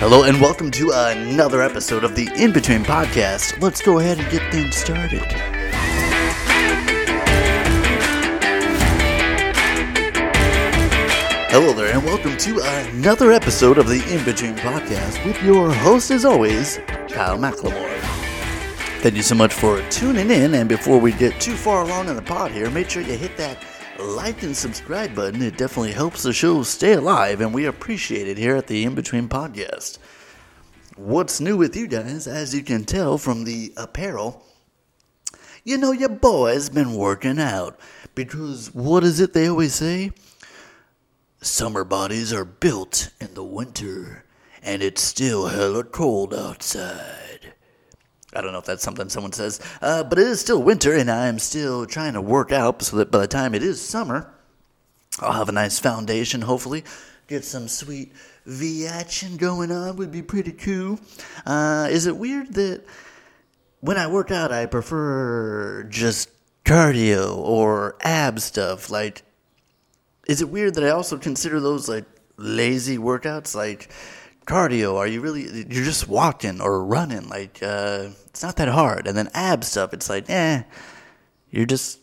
Hello and welcome to another episode of the In Between Podcast. Let's go ahead and get things started. Hello there and welcome to another episode of the In Between Podcast with your host, as always, Kyle McLemore. Thank you so much for tuning in. And before we get too far along in the pod here, make sure you hit that like and subscribe button. It definitely helps the show stay alive, and we appreciate it here at the In Between Podcast. What's new with you guys? As you can tell from the apparel, you know your boy's been working out. Because what is it they always say? Summer bodies are built in the winter, and it's still hella cold outside. I don't know if that's something someone says, uh, but it is still winter, and I'm still trying to work out so that by the time it is summer, I'll have a nice foundation, hopefully. Get some sweet V action going on would be pretty cool. Uh, is it weird that when I work out, I prefer just cardio or ab stuff? Like, is it weird that I also consider those like lazy workouts? Like, cardio, are you really, you're just walking or running. Like, uh, it's not that hard. And then ab stuff, it's like, eh, you're just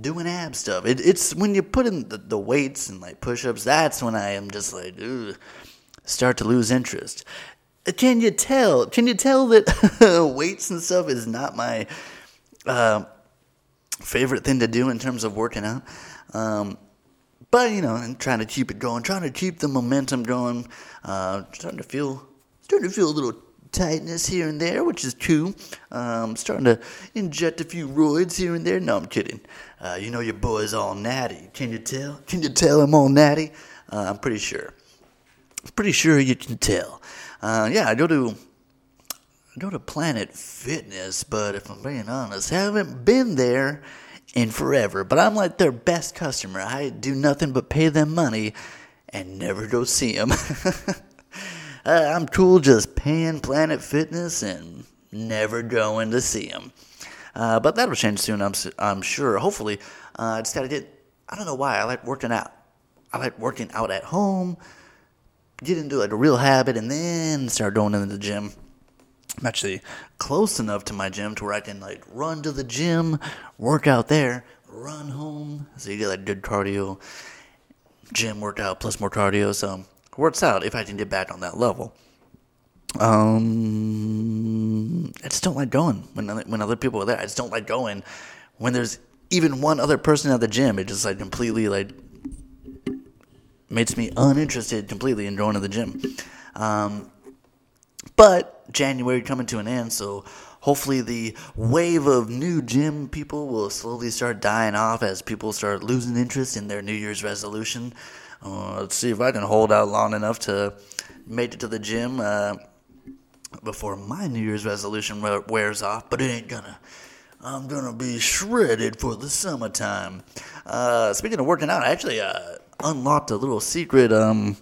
doing ab stuff. It, it's when you put in the, the weights and like push ups, that's when I am just like, start to lose interest. Can you tell? Can you tell that weights and stuff is not my uh, favorite thing to do in terms of working out? Um, but you know, and trying to keep it going, trying to keep the momentum going, uh, starting to feel, starting to feel a little tightness here and there, which is cool. Um, starting to inject a few roids here and there. No, I'm kidding. Uh, you know your boy's all natty. Can you tell? Can you tell I'm all natty? Uh, I'm pretty sure. I'm Pretty sure you can tell. Uh, yeah, I go to I go to Planet Fitness, but if I'm being honest, haven't been there in forever. But I'm like their best customer. I do nothing but pay them money and never go see them. uh, I'm cool just paying Planet Fitness and never going to see them. Uh, but that'll change soon, I'm, I'm sure. Hopefully, uh, I just gotta get. I don't know why I like working out. I like working out at home, get into like a real habit, and then start going into the gym. I'm actually close enough to my gym to where I can like run to the gym, work out there, run home. So you get like good cardio, gym workout plus more cardio. So it works out if I can get back on that level. Um, I just don't like going when when other people are there. I just don't like going when there's even one other person at the gym. It just like completely like makes me uninterested completely in going to the gym. Um, but January coming to an end, so hopefully the wave of new gym people will slowly start dying off as people start losing interest in their New Year's resolution. Uh, let's see if I can hold out long enough to make it to the gym uh, before my New Year's resolution wears off, but it ain't gonna. I'm gonna be shredded for the summertime. Uh, speaking of working out, I actually uh, unlocked a little secret. Um,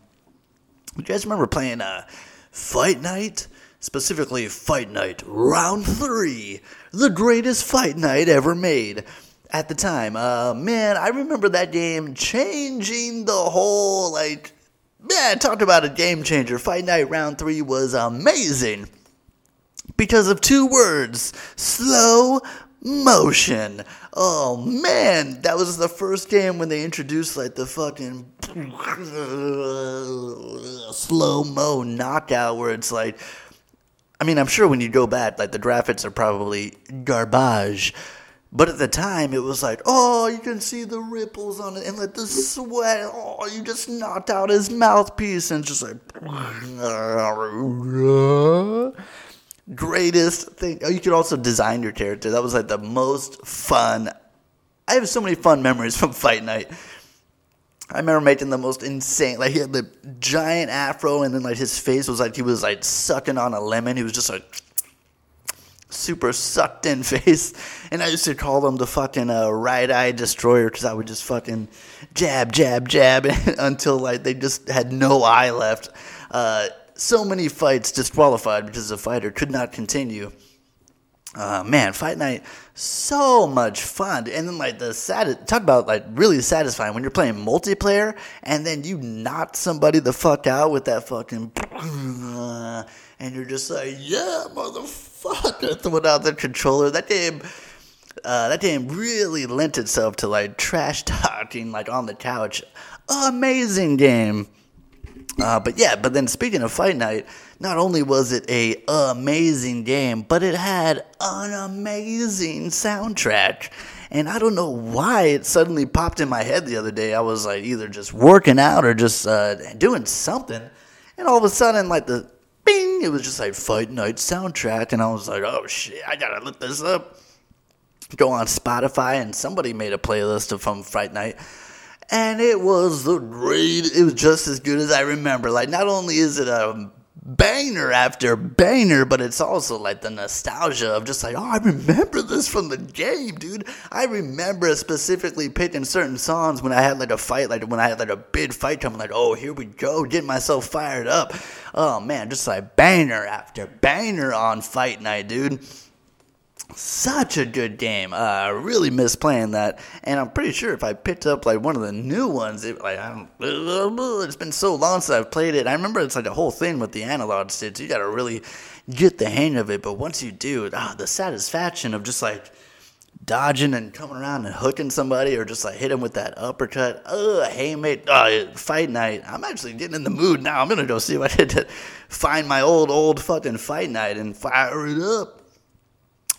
you guys remember playing uh, Fight Night? Specifically, Fight Night Round 3, the greatest fight night ever made at the time. Uh, man, I remember that game changing the whole, like, yeah, talked about a game changer. Fight Night Round 3 was amazing because of two words slow motion. Oh man, that was the first game when they introduced like the fucking slow mo knockout where it's like I mean, I'm sure when you go back, like the graphics are probably garbage. But at the time, it was like, oh, you can see the ripples on it and like the sweat. Oh, you just knocked out his mouthpiece and just like greatest thing. Oh, you could also design your character. That was like the most fun. I have so many fun memories from Fight Night. I remember making the most insane. Like he had the giant afro, and then like his face was like he was like sucking on a lemon. He was just like super sucked in face. And I used to call them the fucking uh, right eye destroyer because I would just fucking jab, jab, jab until like they just had no eye left. Uh, so many fights disqualified because the fighter could not continue. uh, man, Fight Night, so much fun. And then like the sad, talk about like really satisfying when you're playing multiplayer and then you knock somebody the fuck out with that fucking, and you're just like, yeah, motherfucker, throwing out the controller. That game, uh, that game really lent itself to like trash talking like on the couch. Amazing game. Uh, but yeah, but then speaking of Fight Night, not only was it a amazing game, but it had an amazing soundtrack. And I don't know why it suddenly popped in my head the other day. I was like either just working out or just uh, doing something, and all of a sudden, like the bing, it was just like Fight Night soundtrack, and I was like, oh shit, I gotta look this up. Go on Spotify, and somebody made a playlist of from Fight Night and it was the great. It was just as good as I remember. Like, not only is it a banger after banger, but it's also like the nostalgia of just like, oh, I remember this from the game, dude. I remember specifically picking certain songs when I had like a fight, like when I had like a big fight coming, like, oh, here we go, getting myself fired up. Oh man, just like banger after banger on fight night, dude such a good game. Uh, I really miss playing that, and I'm pretty sure if I picked up like one of the new ones, it, like I don't, it's been so long since I've played it. I remember it's like a whole thing with the analog sticks. You got to really get the hang of it. But once you do, ah, the satisfaction of just like dodging and coming around and hooking somebody, or just like hit them with that uppercut. Ugh, hey mate, uh, fight night. I'm actually getting in the mood now. I'm gonna go see if I can find my old old fucking fight night and fire it up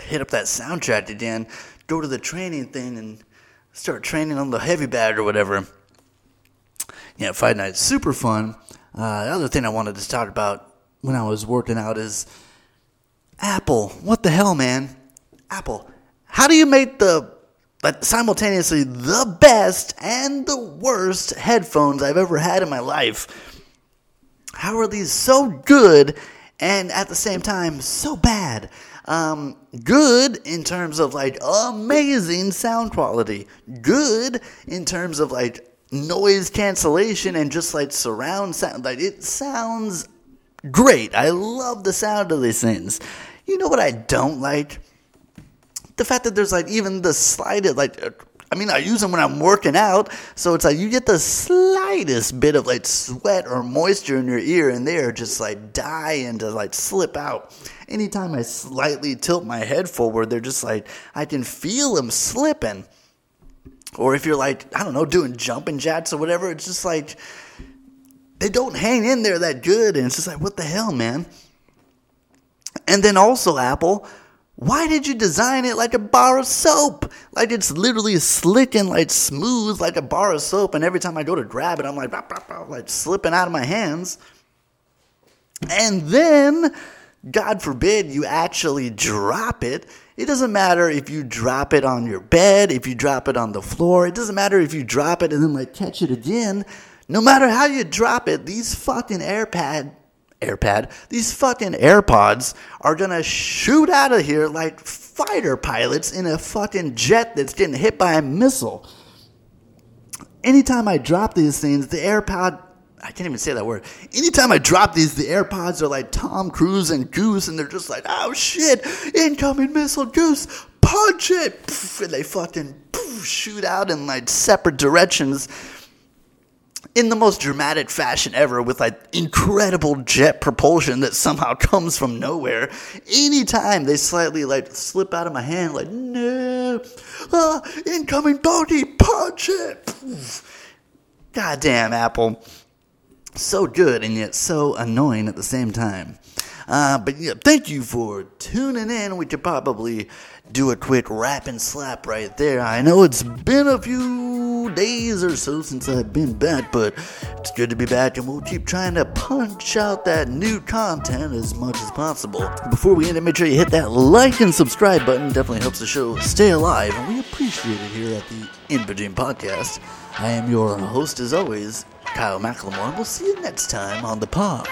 hit up that soundtrack again, go to the training thing and start training on the heavy bag or whatever. Yeah, Fight Night's super fun. Uh, the other thing I wanted to talk about when I was working out is Apple. What the hell, man? Apple. How do you make the like simultaneously the best and the worst headphones I've ever had in my life? How are these so good and at the same time so bad? Um, good in terms of like amazing sound quality. Good in terms of like noise cancellation and just like surround sound. Like it sounds great. I love the sound of these things. You know what I don't like? The fact that there's like even the slightest like I mean, I use them when I'm working out, so it's like you get the slightest bit of like sweat or moisture in your ear, and they're just like dying to like slip out. Anytime I slightly tilt my head forward, they're just like I can feel them slipping. Or if you're like I don't know doing jumping jacks or whatever, it's just like they don't hang in there that good, and it's just like what the hell, man. And then also Apple why did you design it like a bar of soap? Like it's literally slick and like smooth like a bar of soap, and every time I go to grab it, I'm like, bah, bah, bah, like slipping out of my hands. And then, God forbid, you actually drop it. It doesn't matter if you drop it on your bed, if you drop it on the floor. It doesn't matter if you drop it and then like catch it again. No matter how you drop it, these fucking AirPad AirPad, these fucking AirPods are gonna shoot out of here like fighter pilots in a fucking jet that's getting hit by a missile. Anytime I drop these things, the AirPod I can't even say that word. Anytime I drop these, the AirPods are like Tom Cruise and Goose, and they're just like, oh shit, incoming missile, Goose, punch it! And they fucking shoot out in like separate directions in the most dramatic fashion ever with like incredible jet propulsion that somehow comes from nowhere. Anytime they slightly like slip out of my hand, like, no, ah, incoming bounty, punch it. Goddamn, Apple. So good and yet so annoying at the same time. Uh, but yeah, thank you for tuning in. We could probably do a quick wrap and slap right there. I know it's been a few days or so since I've been back, but it's good to be back, and we'll keep trying to punch out that new content as much as possible. Before we end it, make sure you hit that like and subscribe button. Definitely helps the show stay alive, and we appreciate it here at the In Between Podcast. I am your host, as always, Kyle McLemore. We'll see you next time on the pod.